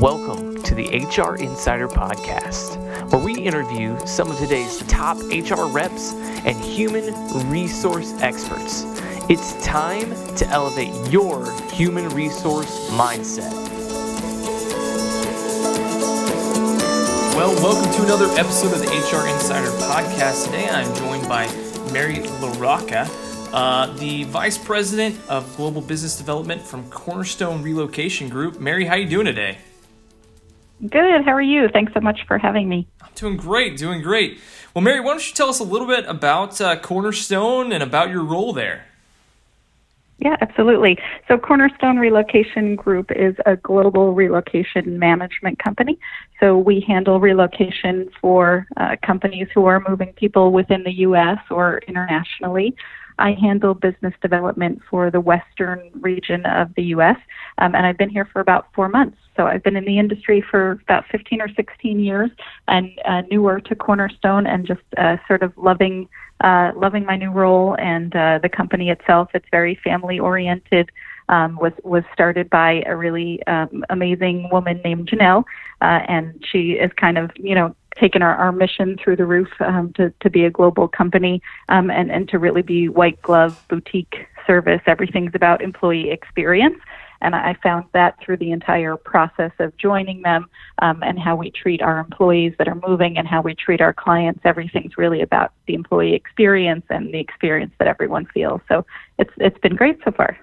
Welcome to the HR Insider Podcast, where we interview some of today's top HR reps and human resource experts. It's time to elevate your human resource mindset. Well, welcome to another episode of the HR Insider Podcast. Today I'm joined by Mary LaRocca, uh, the Vice President of Global Business Development from Cornerstone Relocation Group. Mary, how are you doing today? Good. How are you? Thanks so much for having me. I'm doing great, doing great. Well, Mary, why don't you tell us a little bit about uh, Cornerstone and about your role there? Yeah, absolutely. So, Cornerstone Relocation Group is a global relocation management company. So, we handle relocation for uh, companies who are moving people within the U.S. or internationally. I handle business development for the western region of the U.S., um, and I've been here for about four months. So I've been in the industry for about 15 or 16 years, and uh, newer to Cornerstone, and just uh, sort of loving uh, loving my new role and uh, the company itself. It's very family oriented. Um, was was started by a really um, amazing woman named Janelle, uh, and she is kind of you know taken our, our mission through the roof um, to, to be a global company um, and, and to really be white glove boutique service. Everything's about employee experience. And I found that through the entire process of joining them um, and how we treat our employees that are moving and how we treat our clients. Everything's really about the employee experience and the experience that everyone feels. So it's it's been great so far.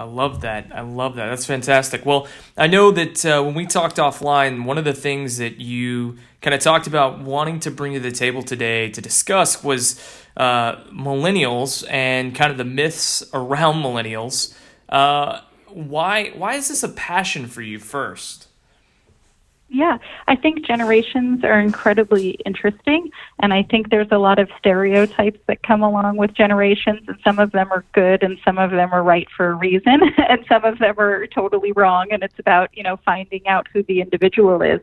I love that. I love that. That's fantastic. Well, I know that uh, when we talked offline, one of the things that you kind of talked about wanting to bring to the table today to discuss was uh, millennials and kind of the myths around millennials. Uh, why why is this a passion for you first? Yeah, I think generations are incredibly interesting, and I think there's a lot of stereotypes that come along with generations, and some of them are good, and some of them are right for a reason, and some of them are totally wrong, and it's about you know finding out who the individual is.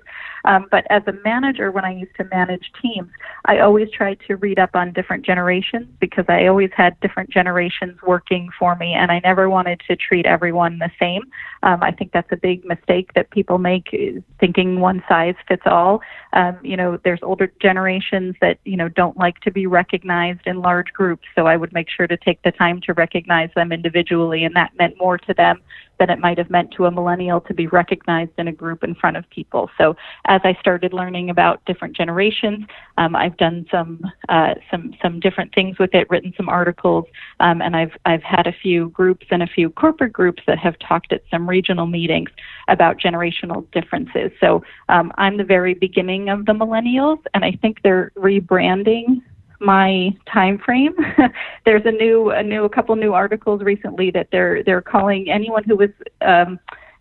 Um, but as a manager, when I used to manage teams, I always tried to read up on different generations because I always had different generations working for me, and I never wanted to treat everyone the same. Um, I think that's a big mistake that people make, thinking one size fits all. Um, you know, there's older generations that you know don't like to be recognized in large groups, so I would make sure to take the time to recognize them individually, and that meant more to them than it might have meant to a millennial to be recognized in a group in front of people. So as I started learning about different generations, um, I've done some uh, some some different things with it, written some articles, um, and I've I've had a few groups and a few corporate groups that have talked at some regional meetings about generational differences. So um, I'm the very beginning of the millennials, and I think they're rebranding my time frame. There's a new a new a couple new articles recently that they're they're calling anyone who was um,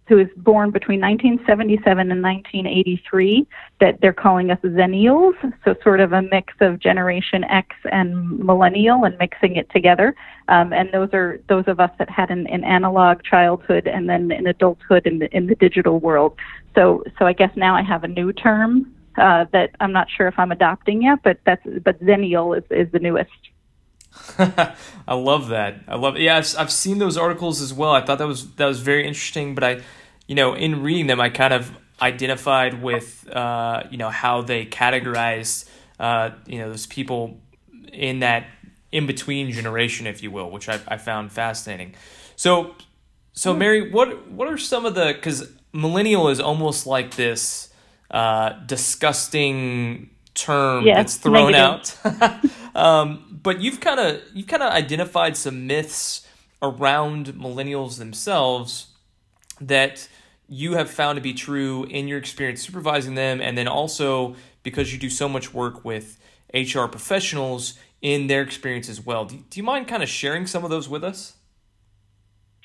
who was born between 1977 and 1983 that they're calling us Zennials, so sort of a mix of Generation X and Millennial and mixing it together. Um, and those are those of us that had an, an analog childhood and then an adulthood in the in the digital world. So so I guess now I have a new term uh, that I'm not sure if I'm adopting yet, but that's but Zennial is, is the newest. I love that. I love it. Yeah, I've, I've seen those articles as well. I thought that was that was very interesting. But I, you know, in reading them, I kind of identified with uh, you know how they categorized uh, you know those people in that in between generation, if you will, which I, I found fascinating. So, so Mary, what what are some of the because millennial is almost like this uh, disgusting term yes, that's thrown negative. out. um, but you've kind of you've kind of identified some myths around millennials themselves that you have found to be true in your experience supervising them, and then also because you do so much work with HR professionals in their experience as well. Do, do you mind kind of sharing some of those with us?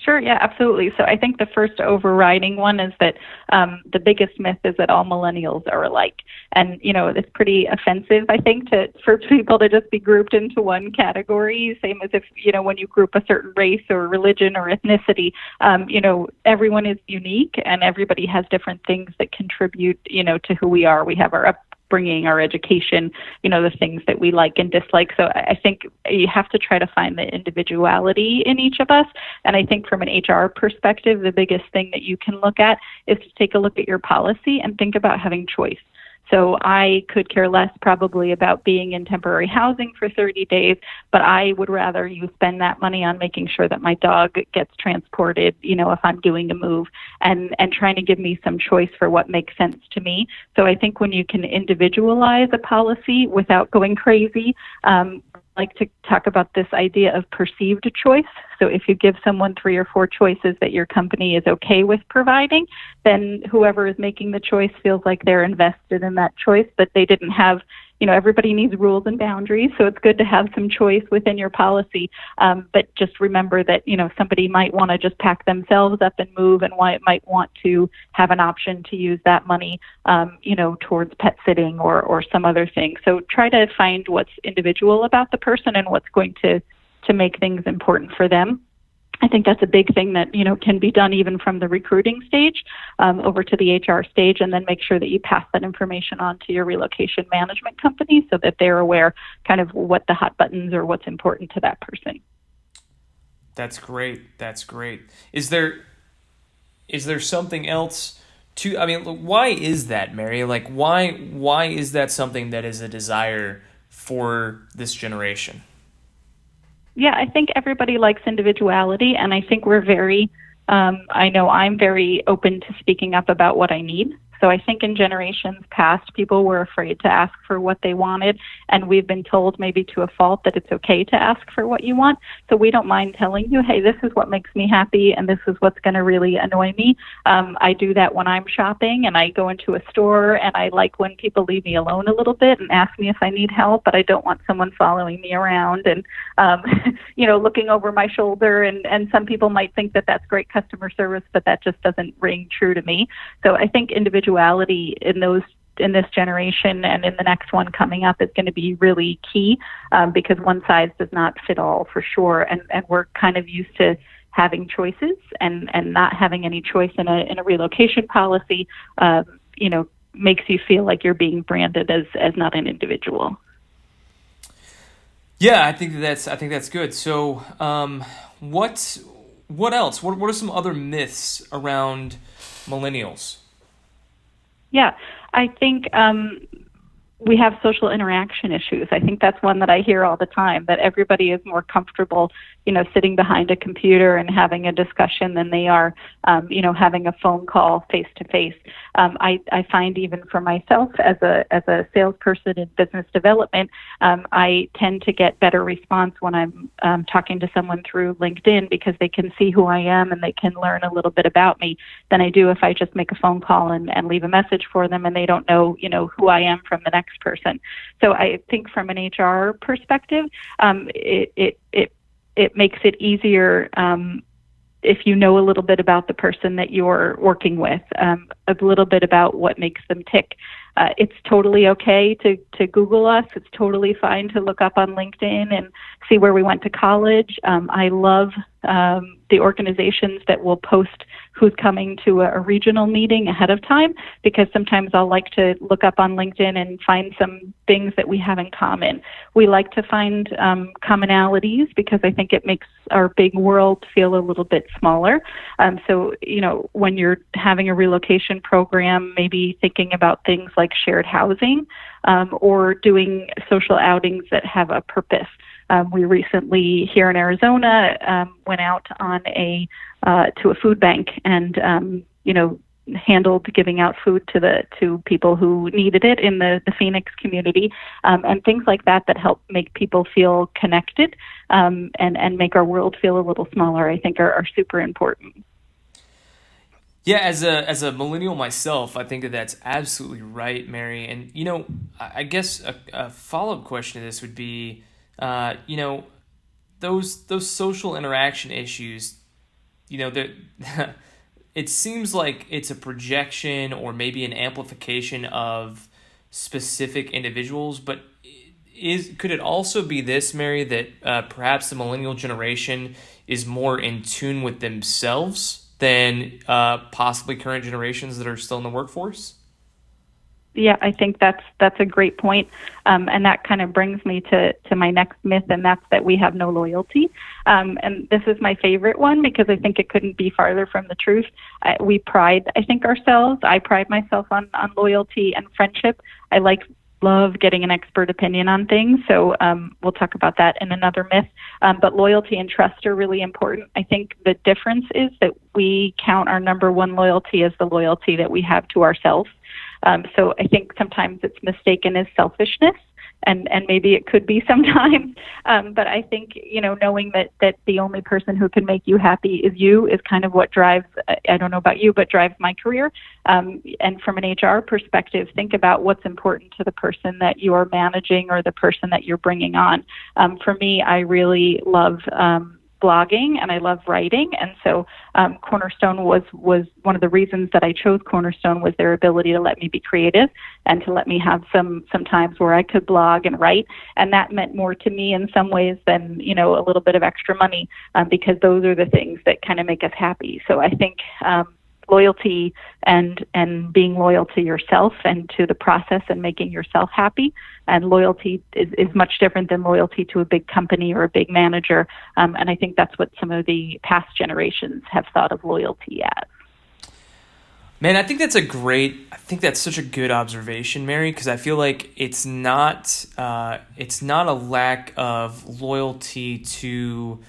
Sure, yeah, absolutely. So I think the first overriding one is that um, the biggest myth is that all millennials are alike, and you know it's pretty offensive. I think to for people to just be grouped into one category, same as if you know when you group a certain race or religion or ethnicity. Um, you know, everyone is unique, and everybody has different things that contribute, you know, to who we are. We have our up upbringing, our education, you know, the things that we like and dislike. So I think you have to try to find the individuality in each of us. And I think from an HR perspective, the biggest thing that you can look at is to take a look at your policy and think about having choice. So I could care less probably about being in temporary housing for 30 days, but I would rather you spend that money on making sure that my dog gets transported, you know, if I'm doing a move and and trying to give me some choice for what makes sense to me. So I think when you can individualize a policy without going crazy, um, like to talk about this idea of perceived choice. So if you give someone three or four choices that your company is okay with providing, then whoever is making the choice feels like they're invested in that choice, but they didn't have you know everybody needs rules and boundaries so it's good to have some choice within your policy. Um, but just remember that you know somebody might want to just pack themselves up and move and why it might want to have an option to use that money um, you know towards pet sitting or or some other thing. So try to find what's individual about the person and what's going to to make things important for them I think that's a big thing that you know can be done even from the recruiting stage um, over to the HR stage, and then make sure that you pass that information on to your relocation management company so that they're aware kind of what the hot buttons or what's important to that person. That's great. That's great. Is there is there something else? To, I mean, why is that, Mary? Like, why why is that something that is a desire for this generation? Yeah, I think everybody likes individuality, and I think we're very. Um, I know I'm very open to speaking up about what I need. So I think in generations past, people were afraid to ask for what they wanted, and we've been told maybe to a fault that it's okay to ask for what you want. So we don't mind telling you, hey, this is what makes me happy, and this is what's going to really annoy me. Um, I do that when I'm shopping, and I go into a store, and I like when people leave me alone a little bit and ask me if I need help, but I don't want someone following me around and, um, you know, looking over my shoulder. And and some people might think that that's great customer service, but that just doesn't ring true to me. So I think individual individuality in those in this generation and in the next one coming up is going to be really key um, because one size does not fit all for sure, and and we're kind of used to having choices and and not having any choice in a in a relocation policy, um, you know, makes you feel like you're being branded as as not an individual. Yeah, I think that's I think that's good. So, um, what what else? What what are some other myths around millennials? Yeah, I think um, we have social interaction issues. I think that's one that I hear all the time that everybody is more comfortable you know, sitting behind a computer and having a discussion than they are, um, you know, having a phone call face to face. I I find even for myself as a as a salesperson in business development, um, I tend to get better response when I'm um, talking to someone through LinkedIn because they can see who I am and they can learn a little bit about me than I do if I just make a phone call and, and leave a message for them and they don't know, you know, who I am from the next person. So I think from an HR perspective, um, it, it it it makes it easier um, if you know a little bit about the person that you're working with, um, a little bit about what makes them tick. Uh, it's totally okay to, to Google us. It's totally fine to look up on LinkedIn and see where we went to college. Um, I love um, the organizations that will post who's coming to a, a, regional meeting ahead of time because sometimes I'll like to look up on LinkedIn and find some things that we have in common. We like to find um, commonalities because I think it makes our big world feel a little bit smaller. Um, so, you know, when you're having a relocation program, maybe thinking about things like shared housing um, or doing social outings that have a purpose. Um, we recently here in Arizona um, went out on a uh, to a food bank and um, you know handled giving out food to the to people who needed it in the the Phoenix community um, and things like that that help make people feel connected um, and and make our world feel a little smaller. I think are, are super important. Yeah, as a as a millennial myself, I think that that's absolutely right, Mary. And you know, I guess a, a follow up question to this would be uh, you know, those those social interaction issues, you know, it seems like it's a projection or maybe an amplification of specific individuals, but is could it also be this, Mary, that uh, perhaps the millennial generation is more in tune with themselves than uh, possibly current generations that are still in the workforce? Yeah, I think that's that's a great point. Um, and that kind of brings me to to my next myth, and that's that we have no loyalty. Um, and this is my favorite one because I think it couldn't be farther from the truth. I, we pride, I think, ourselves. I pride myself on on loyalty and friendship. I like love getting an expert opinion on things. So um, we'll talk about that in another myth. Um, but loyalty and trust are really important. I think the difference is that we count our number one loyalty as the loyalty that we have to ourselves. Um, so I think sometimes it's mistaken as selfishness and and maybe it could be sometimes. Um, but I think you know knowing that that the only person who can make you happy is you is kind of what drives. I don't know about you, but drives my career. Um, and from an HR perspective, think about what's important to the person that you are managing or the person that you're bringing on. Um, for me, I really love. Um, blogging and I love writing. And so um, Cornerstone was was one of the reasons that I chose Cornerstone was their ability to let me be creative and to let me have some some times where I could blog and write. And that meant more to me in some ways than you know a little bit of extra money um, because those are the things that kind of make us happy. So I think. Um, loyalty and and being loyal to yourself and to the process and making yourself happy. And loyalty is, is much different than loyalty to a big company or a big manager. Um, and I think that's what some of the past generations have thought of loyalty as. Man, I think that's a great. I think that's such a good observation, Mary, because I feel like it's not. Uh, it's not a lack of loyalty to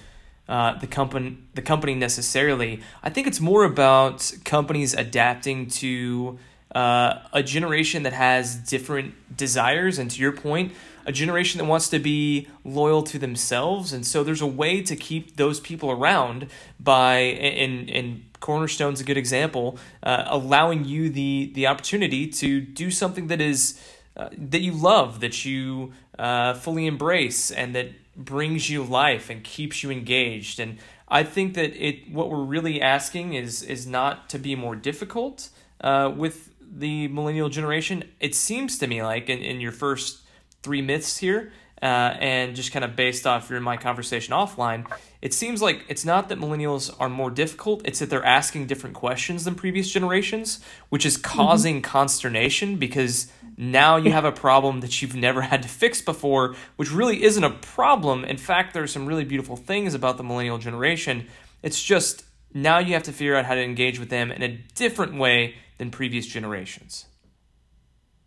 uh, the company the company necessarily. I think it's more about companies adapting to uh, a generation that has different desires, and to your point, a generation that wants to be loyal to themselves. And so there's a way to keep those people around by and and Cornerstone's a good example, uh, allowing you the the opportunity to do something that is uh, that you love, that you uh, fully embrace, and that brings you life and keeps you engaged. And I think that it what we're really asking is is not to be more difficult uh, with the millennial generation. It seems to me like in, in your first three myths here, uh, and just kind of based off your my conversation offline, it seems like it's not that millennials are more difficult, it's that they're asking different questions than previous generations, which is mm-hmm. causing mm-hmm. consternation because now you have a problem that you've never had to fix before, which really isn't a problem. In fact, there's some really beautiful things about the millennial generation. It's just now you have to figure out how to engage with them in a different way than previous generations.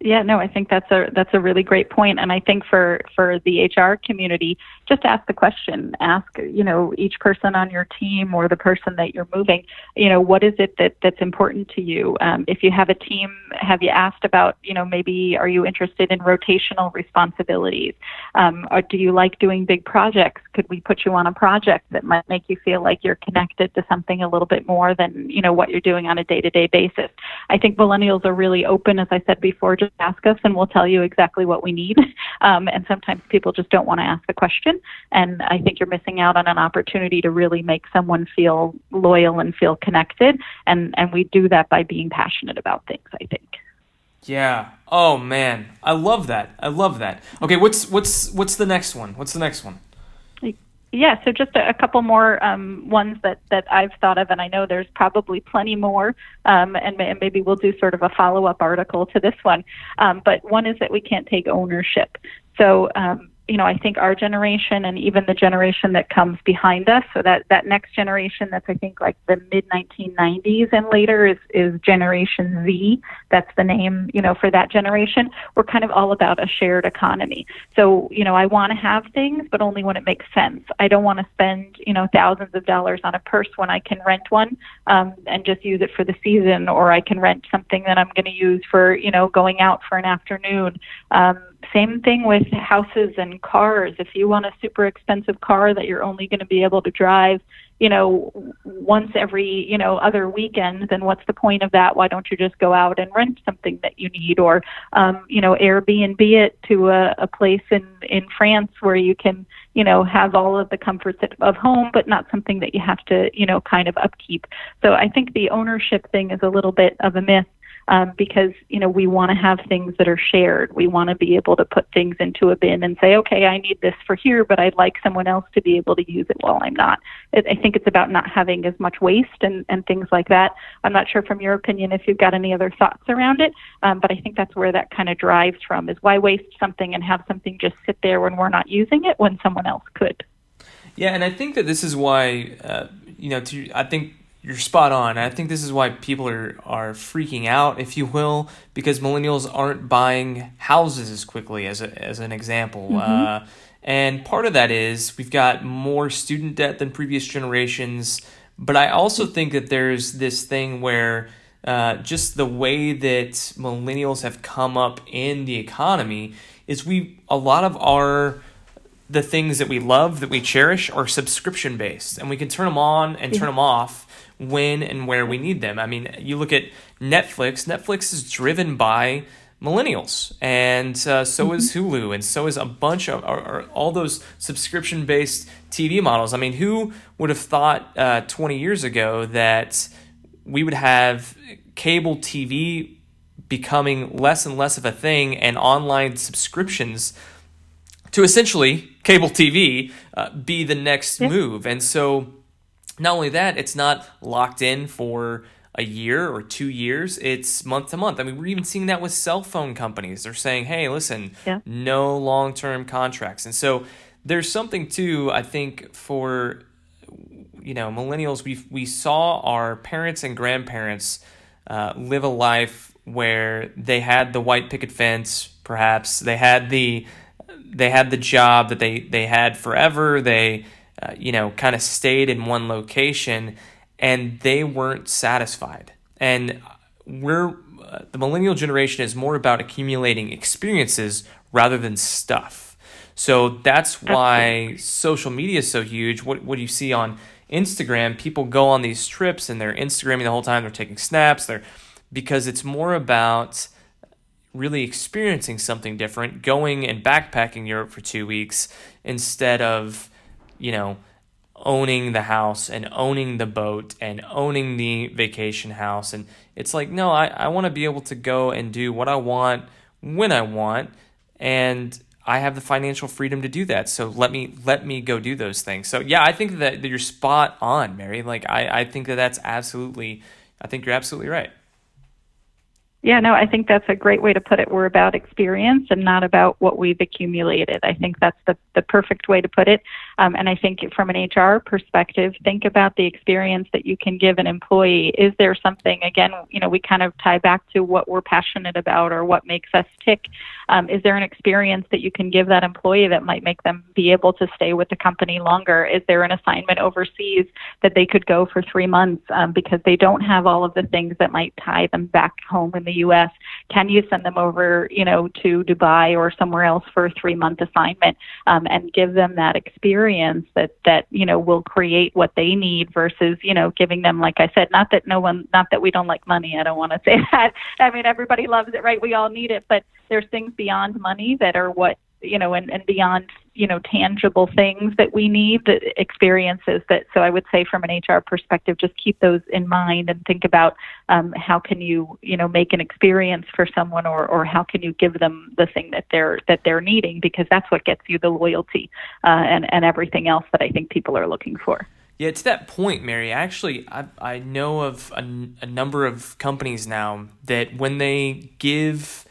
Yeah, no, I think that's a that's a really great point, and I think for for the HR community, just ask the question. Ask you know each person on your team or the person that you're moving. You know what is it that that's important to you? Um, if you have a team, have you asked about you know maybe are you interested in rotational responsibilities? Um, or do you like doing big projects? Could we put you on a project that might make you feel like you're connected to something a little bit more than you know what you're doing on a day to day basis? I think millennials are really open, as I said before just ask us and we'll tell you exactly what we need. Um, and sometimes people just don't want to ask the question. And I think you're missing out on an opportunity to really make someone feel loyal and feel connected. And, and we do that by being passionate about things, I think. Yeah. Oh man, I love that. I love that. Okay, what's what's what's the next one? What's the next one? Yeah, so just a, a couple more um, ones that, that I've thought of, and I know there's probably plenty more, um, and, and, maybe we'll do sort of a follow up article to this one. Um, but one is that we can't take ownership. So um, you know, I think our generation and even the generation that comes behind us, so that, that next generation that's I think like the mid 1990s and later is, is Generation Z. That's the name, you know, for that generation. We're kind of all about a shared economy. So, you know, I want to have things, but only when it makes sense. I don't want to spend, you know, thousands of dollars on a purse when I can rent one um, and just use it for the season, or I can rent something that I'm going to use for, you know, going out for an afternoon. Um, same thing with houses and cars. If you want a super expensive car that you're only going to be able to drive, you know, once every, you know, other weekend, then what's the point of that? Why don't you just go out and rent something that you need or, um, you know, Airbnb it to a, a place in, in France where you can, you know, have all of the comforts of home, but not something that you have to, you know, kind of upkeep. So I think the ownership thing is a little bit of a myth um, because you know we want to have things that are shared. We want to be able to put things into a bin and say, okay, I need this for here, but I'd like someone else to be able to use it while I'm not. I think it's about not having as much waste and, and things like that. I'm not sure from your opinion if you've got any other thoughts around it, um, but I think that's where that kind of drives from is why waste something and have something just sit there when we're not using it when someone else could. Yeah, and I think that this is why, uh, you know, to, I think you're spot on. I think this is why people are, are freaking out, if you will, because millennials aren't buying houses as quickly, as, a, as an example. Mm-hmm. Uh, and part of that is we've got more student debt than previous generations. But I also think that there's this thing where uh, just the way that millennials have come up in the economy is we, a lot of our the things that we love, that we cherish, are subscription based, and we can turn them on and turn them off when and where we need them. I mean, you look at Netflix. Netflix is driven by millennials, and uh, so is mm-hmm. Hulu, and so is a bunch of or, or all those subscription based TV models. I mean, who would have thought uh, 20 years ago that we would have cable TV becoming less and less of a thing and online subscriptions to essentially cable TV uh, be the next move. And so, not only that, it's not locked in for a year or two years, it's month to month. I mean, we're even seeing that with cell phone companies. They're saying, hey, listen, yeah. no long term contracts. And so, there's something too, I think, for you know millennials we we saw our parents and grandparents uh, live a life where they had the white picket fence perhaps they had the they had the job that they they had forever. They uh, you know kind of stayed in one location and they weren't satisfied. And we're uh, the millennial generation is more about accumulating experiences rather than stuff. So that's why social media is so huge. What what you see on Instagram, people go on these trips and they're Instagramming the whole time. They're taking snaps. They're because it's more about really experiencing something different, going and backpacking Europe for two weeks instead of, you know, owning the house and owning the boat and owning the vacation house. And it's like, no, I, I want to be able to go and do what I want when I want. And I have the financial freedom to do that. So let me let me go do those things. So yeah, I think that, you're spot on, Mary. Like I, I think that that's absolutely I think you're absolutely right. Yeah, no, I think that's a great way to put it. We're about experience and not about what we've accumulated. I think that's the, the perfect way to put it. Um, and I think from an HR perspective, think about the experience that you can give an employee. Is there something, again, you know, we kind of tie back to what we're passionate about or what makes us tick. Um, is there an experience that you can give that employee that might make them be able to stay with the company longer? Is there an assignment overseas that they could go for three months um, because they don't have all of the things that might tie them back home in the U.S. Can you send them over, you know, to Dubai or somewhere else for a three-month assignment um, and give them that experience that that you know will create what they need versus you know giving them, like I said, not that no one, not that we don't like money. I don't want to say that. I mean, everybody loves it, right? We all need it, but there's things beyond money that are what you know, and, and beyond, you know, tangible things that we need, the experiences that, so I would say from an HR perspective, just keep those in mind and think about um, how can you, you know, make an experience for someone or, or how can you give them the thing that they're, that they're needing because that's what gets you the loyalty uh, and, and everything else that I think people are looking for. Yeah, to that point, Mary, actually, I, I know of a, a number of companies now that when they give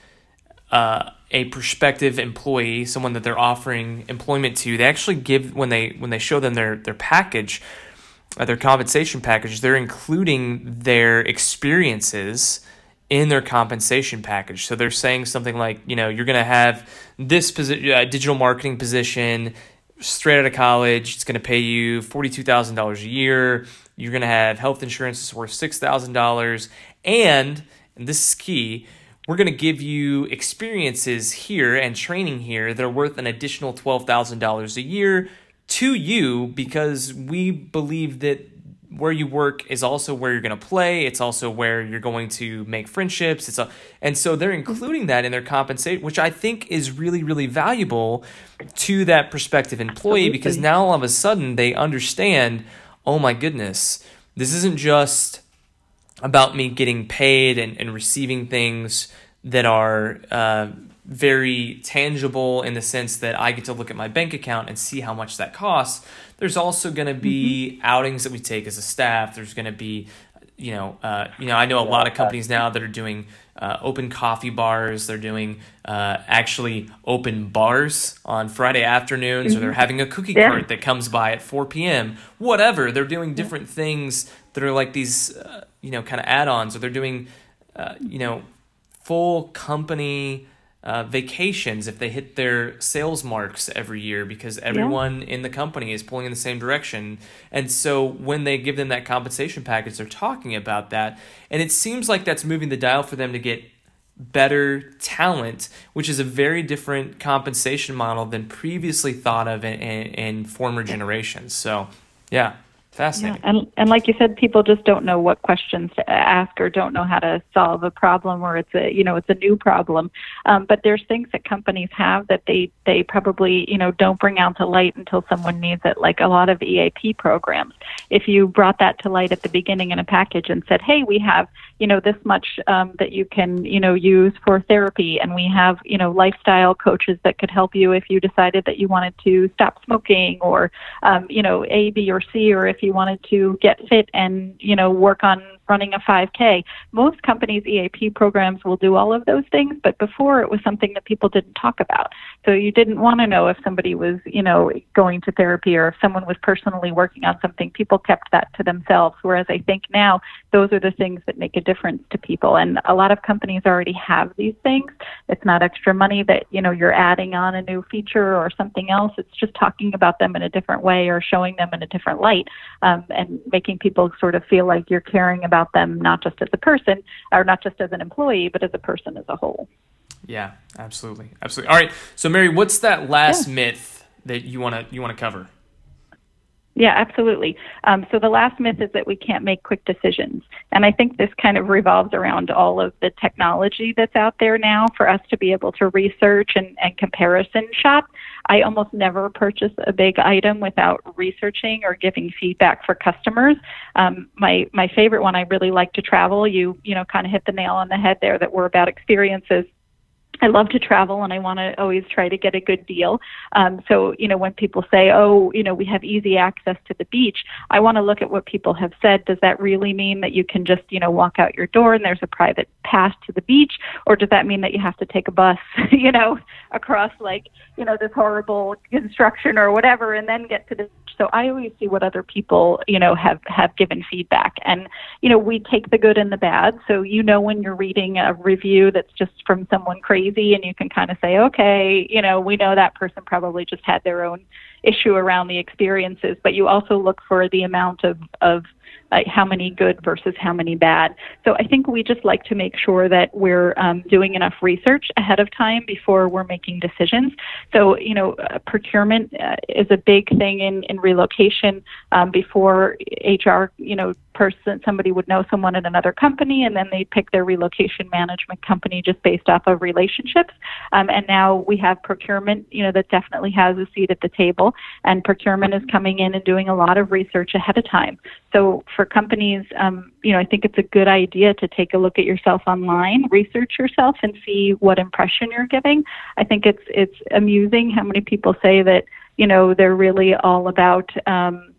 uh, a prospective employee, someone that they're offering employment to, they actually give when they when they show them their their package, uh, their compensation package, they're including their experiences in their compensation package. So they're saying something like, you know, you're going to have this posi- uh, digital marketing position straight out of college. It's going to pay you $42,000 a year. You're going to have health insurance that's worth $6,000. And, and this is key, we're going to give you experiences here and training here that are worth an additional $12,000 a year to you because we believe that where you work is also where you're going to play. It's also where you're going to make friendships. It's a, and so they're including that in their compensation, which I think is really, really valuable to that prospective employee because now all of a sudden they understand, oh my goodness, this isn't just about me getting paid and, and receiving things that are uh, very tangible in the sense that I get to look at my bank account and see how much that costs. There's also going to be mm-hmm. outings that we take as a staff. There's going to be, you know, uh, you know, I know a lot of companies now that are doing uh, open coffee bars. They're doing uh, actually open bars on Friday afternoons, mm-hmm. or they're mm-hmm. having a cookie yeah. cart that comes by at 4 p.m. Whatever. They're doing different things that are like these, uh, you know, kind of add-ons, or they're doing, uh, you know, full company uh, vacations if they hit their sales marks every year because everyone yeah. in the company is pulling in the same direction. And so when they give them that compensation package, they're talking about that. And it seems like that's moving the dial for them to get better talent, which is a very different compensation model than previously thought of in, in, in former generations. So, yeah. Fascinating. Yeah. And and like you said, people just don't know what questions to ask or don't know how to solve a problem or it's a you know it's a new problem. Um, but there's things that companies have that they they probably you know don't bring out to light until someone needs it. Like a lot of EAP programs. If you brought that to light at the beginning in a package and said, hey, we have you know this much um, that you can you know use for therapy, and we have you know lifestyle coaches that could help you if you decided that you wanted to stop smoking or um, you know A, B, or C, or if you wanted to get fit and you know work on running a 5K. Most companies' EAP programs will do all of those things, but before it was something that people didn't talk about. So you didn't want to know if somebody was, you know, going to therapy or if someone was personally working on something. People kept that to themselves. Whereas I think now those are the things that make a difference to people. And a lot of companies already have these things. It's not extra money that, you know, you're adding on a new feature or something else. It's just talking about them in a different way or showing them in a different light um, and making people sort of feel like you're caring about about them not just as a person or not just as an employee, but as a person as a whole. Yeah, absolutely, absolutely. All right, so Mary, what's that last yeah. myth that you want to you want to cover? Yeah, absolutely. Um, so the last myth is that we can't make quick decisions. And I think this kind of revolves around all of the technology that's out there now for us to be able to research and, and comparison shop. I almost never purchase a big item without researching or giving feedback for customers. Um, my my favorite one, I really like to travel. You you know kind of hit the nail on the head there that we're about experiences. I love to travel and I want to always try to get a good deal. Um, so, you know, when people say, oh, you know, we have easy access to the beach, I want to look at what people have said. Does that really mean that you can just, you know, walk out your door and there's a private path to the beach? Or does that mean that you have to take a bus, you know, across like, you know, this horrible construction or whatever and then get to the beach? so I always see what other people, you know, have have given feedback, and you know, we take the good and the bad. So you know, when you're reading a review that's just from someone crazy, and you can kind of say, okay, you know, we know that person probably just had their own issue around the experiences, but you also look for the amount of of like how many good versus how many bad. So I think we just like to make sure that we're um, doing enough research ahead of time before we're making decisions. So you know, uh, procurement uh, is a big thing in in relocation. Um, before HR, you know, person somebody would know someone at another company, and then they'd pick their relocation management company just based off of relationships. Um, and now we have procurement, you know, that definitely has a seat at the table, and procurement is coming in and doing a lot of research ahead of time. So for companies, um, you know, I think it's a good idea to take a look at yourself online, research yourself, and see what impression you're giving. I think it's it's amusing how many people say that you know they're really all about. Um,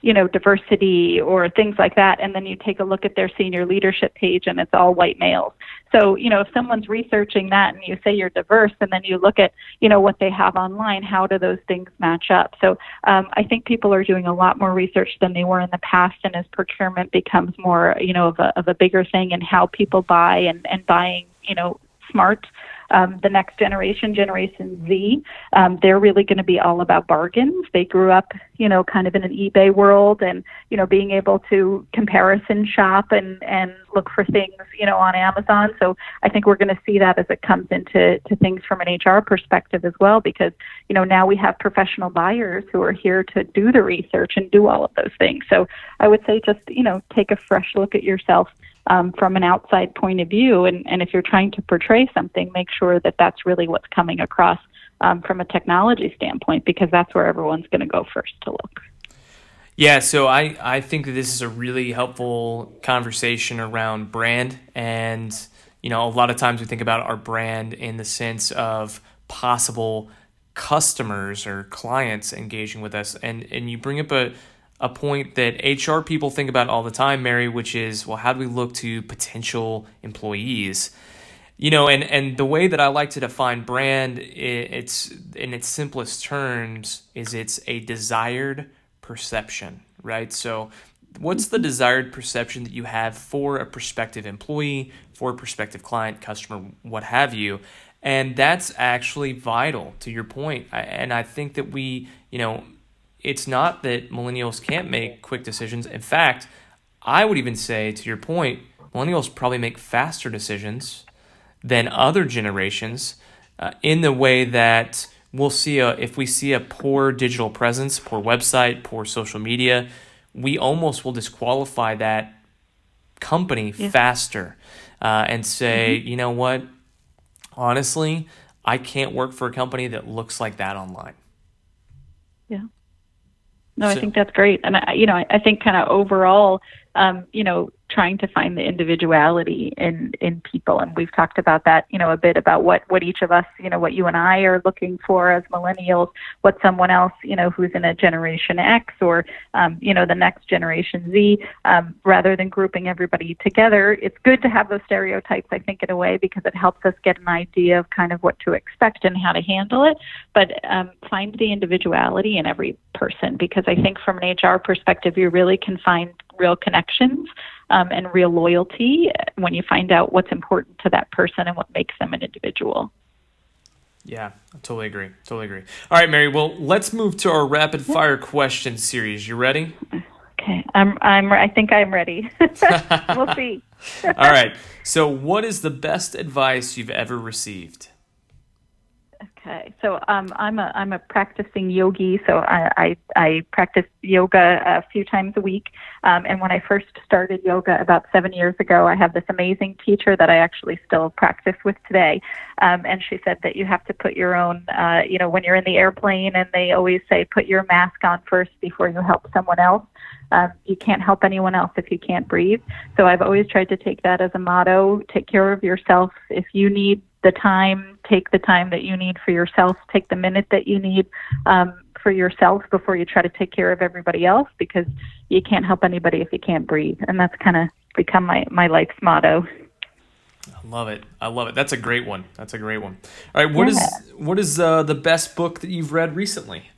you know, diversity or things like that. And then you take a look at their senior leadership page and it's all white males. So, you know, if someone's researching that and you say you're diverse and then you look at, you know, what they have online, how do those things match up? So um, I think people are doing a lot more research than they were in the past. And as procurement becomes more, you know, of a, of a bigger thing and how people buy and, and buying, you know, smart um, the next generation, Generation Z, um, they're really going to be all about bargains. They grew up, you know, kind of in an eBay world and, you know, being able to comparison shop and, and look for things, you know, on Amazon. So I think we're going to see that as it comes into to things from an HR perspective as well, because, you know, now we have professional buyers who are here to do the research and do all of those things. So I would say just, you know, take a fresh look at yourself um, from an outside point of view. And, and if you're trying to portray something, make sure that that's really what's coming across um, from a technology standpoint, because that's where everyone's going to go first to look. Yeah, so I, I think that this is a really helpful conversation around brand. And, you know, a lot of times we think about our brand in the sense of possible customers or clients engaging with us. And, and you bring up a, a point that HR people think about all the time, Mary, which is, well, how do we look to potential employees? You know, and, and the way that I like to define brand, it's in its simplest terms, is it's a desired perception, right? So, what's the desired perception that you have for a prospective employee, for a prospective client, customer, what have you? And that's actually vital to your point. And I think that we, you know, it's not that millennials can't make quick decisions. In fact, I would even say, to your point, millennials probably make faster decisions than other generations uh, in the way that we'll see a if we see a poor digital presence, poor website, poor social media, we almost will disqualify that company yeah. faster uh, and say, mm-hmm. you know what, honestly, I can't work for a company that looks like that online. Yeah. No, so, I think that's great, and I, you know, I, I think kind of overall, um, you know, trying to find the individuality in in people. And we've talked about that you know a bit about what what each of us you know what you and I are looking for as millennials what someone else you know who's in a generation X or um, you know the next generation Z. Um, rather than grouping everybody together it's good to have those stereotypes I think in a way because it helps us get an idea of kind of what to expect and how to handle it. But um, find the individuality in every person because I think from an HR perspective you really can find real connections um, and real loyalty when you find out what's important to that person and what makes them an individual. Yeah, I totally agree. Totally agree. All right, Mary. Well, let's move to our rapid fire question series. You ready? Okay, I'm. I'm. I think I'm ready. we'll see. All right. So, what is the best advice you've ever received? Okay, so um, I'm a I'm a practicing yogi, so I I, I practice yoga a few times a week. Um, and when I first started yoga about seven years ago, I have this amazing teacher that I actually still practice with today. Um, and she said that you have to put your own, uh, you know, when you're in the airplane, and they always say put your mask on first before you help someone else. Um, you can't help anyone else if you can't breathe. So I've always tried to take that as a motto: take care of yourself. If you need the time, take the time that you need for yourself, take the minute that you need um, for yourself before you try to take care of everybody else because you can't help anybody if you can't breathe. And that's kind of become my, my life's motto. I love it. I love it. That's a great one. That's a great one. All right, what yeah. is what is uh, the best book that you've read recently?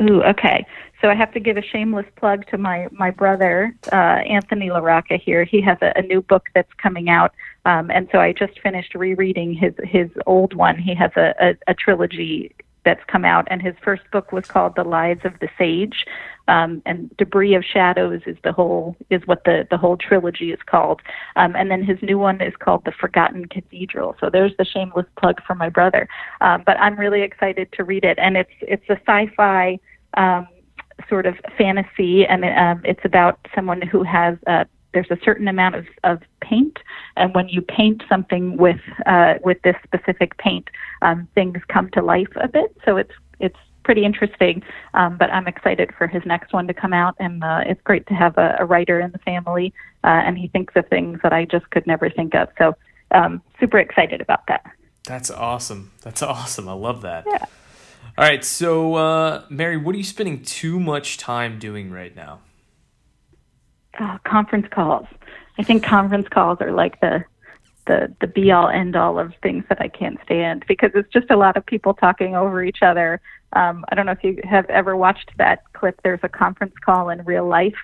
Ooh, okay. So I have to give a shameless plug to my my brother uh, Anthony LaRocca here. He has a, a new book that's coming out, um, and so I just finished rereading his his old one. He has a, a, a trilogy that's come out, and his first book was called The Lives of the Sage, um, and Debris of Shadows is the whole is what the the whole trilogy is called, um, and then his new one is called The Forgotten Cathedral. So there's the shameless plug for my brother, um, but I'm really excited to read it, and it's it's a sci-fi. Um, sort of fantasy, and um, it's about someone who has a there's a certain amount of, of paint, and when you paint something with uh, with this specific paint, um, things come to life a bit. So it's it's pretty interesting. Um, but I'm excited for his next one to come out, and uh, it's great to have a, a writer in the family, uh, and he thinks of things that I just could never think of. So um, super excited about that. That's awesome. That's awesome. I love that. Yeah. All right, so uh, Mary, what are you spending too much time doing right now? Uh, conference calls. I think conference calls are like the the the be all end all of things that I can't stand because it's just a lot of people talking over each other. Um, I don't know if you have ever watched that clip. There's a conference call in real life,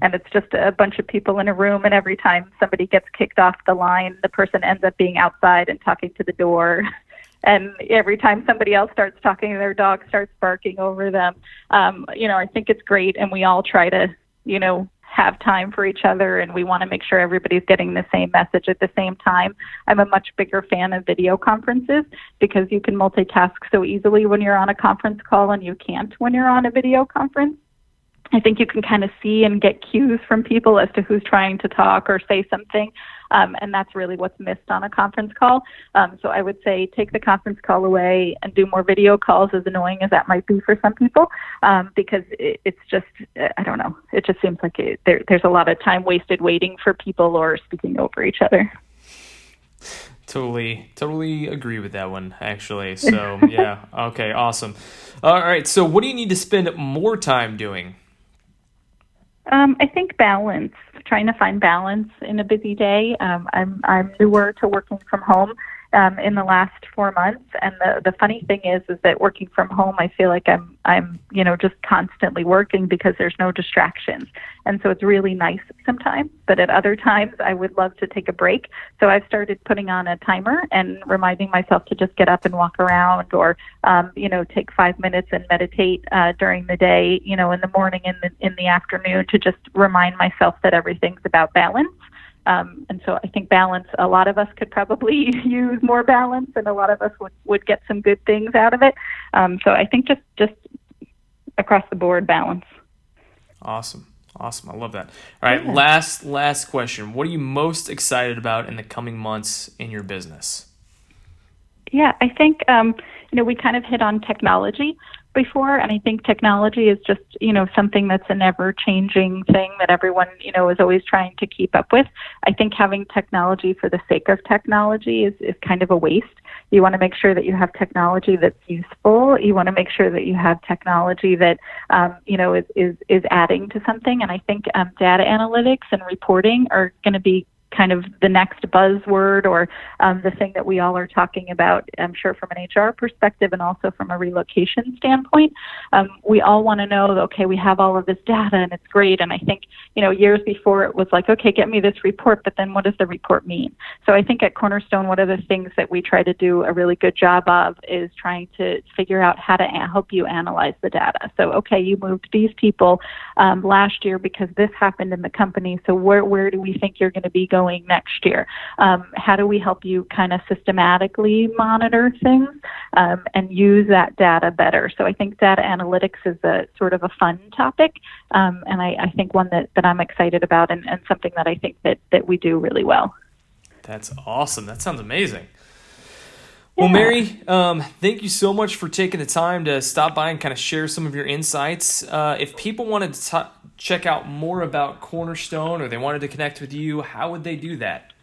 and it's just a bunch of people in a room, and every time somebody gets kicked off the line, the person ends up being outside and talking to the door. and every time somebody else starts talking, their dog starts barking over them. Um, you know, I think it's great, and we all try to, you know, have time for each other and we want to make sure everybody's getting the same message at the same time. I'm a much bigger fan of video conferences because you can multitask so easily when you're on a conference call and you can't when you're on a video conference. I think you can kind of see and get cues from people as to who's trying to talk or say something. Um, and that's really what's missed on a conference call. Um, so I would say take the conference call away and do more video calls, as annoying as that might be for some people, um, because it, it's just I don't know. It just seems like it, there, there's a lot of time wasted waiting for people or speaking over each other. Totally, totally agree with that one, actually. So, yeah, okay, awesome. All right, so what do you need to spend more time doing? Um, I think balance, trying to find balance in a busy day. Um, I'm I'm newer to working from home, um, in the last four months. And the the funny thing is, is that working from home, I feel like I'm I'm you know just constantly working because there's no distractions, and so it's really nice sometimes. But at other times, I would love to take a break. So I've started putting on a timer and reminding myself to just get up and walk around, or um, you know take five minutes and meditate uh, during the day. You know in the morning and in the, in the afternoon to just remind myself that everything's about balance. Um, and so I think balance, a lot of us could probably use more balance and a lot of us would, would get some good things out of it. Um, so I think just, just across the board balance. Awesome. Awesome. I love that. All right. Yeah. Last, last question. What are you most excited about in the coming months in your business? Yeah, I think, um, you know, we kind of hit on technology before and i think technology is just you know something that's an ever changing thing that everyone you know is always trying to keep up with. I think having technology for the sake of technology is, is kind of a waste. You want to make sure that you have technology that's useful. You want to make sure that you have technology that um, you know is, is is adding to something. And i think um, data analytics and reporting are going to be kind of the next buzzword or um, the thing that we all are talking about, I'm sure from an HR perspective and also from a relocation standpoint. Um, we all want to know, okay, we have all of this data and it's great. And I think, you know, years before it was like, okay, get me this report, but then what does the report mean? So I think at Cornerstone, one of the things that we try to do a really good job of is trying to figure out how to help you analyze the data. So, okay, you moved these people um, last year because this happened in the company. So where, where do we think you're going to be going? Next year? Um, how do we help you kind of systematically monitor things um, and use that data better? So I think data analytics is a sort of a fun topic, um, and I, I, think one that, that I'm excited about and, and something that I think that, that we do really well. That's awesome. That sounds amazing. Well, Mary, um, thank you so much for taking the time to stop by and kind of share some of your insights. Uh, if people wanted to t- check out more about Cornerstone or they wanted to connect with you, how would they do that?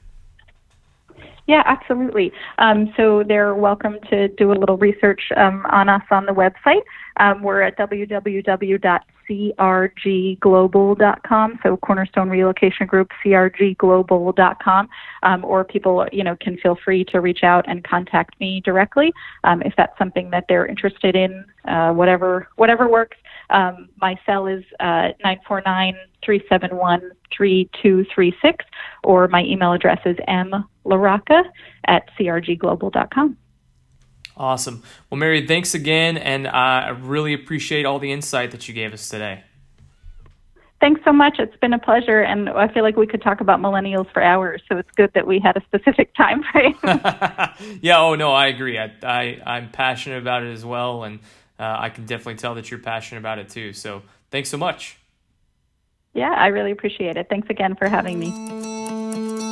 Yeah, absolutely. Um, so they're welcome to do a little research um, on us on the website. Um, we're at www.crgglobal.com, so Cornerstone Relocation Group, crgglobal.com, um, or people, you know, can feel free to reach out and contact me directly um, if that's something that they're interested in. Uh, whatever, whatever works. Um, my cell is uh, 949 371 3236, or my email address is mlaraca at crgglobal.com. Awesome. Well, Mary, thanks again, and uh, I really appreciate all the insight that you gave us today. Thanks so much. It's been a pleasure, and I feel like we could talk about millennials for hours. So it's good that we had a specific time frame. yeah. Oh no, I agree. I, I I'm passionate about it as well, and uh, I can definitely tell that you're passionate about it too. So thanks so much. Yeah, I really appreciate it. Thanks again for having me.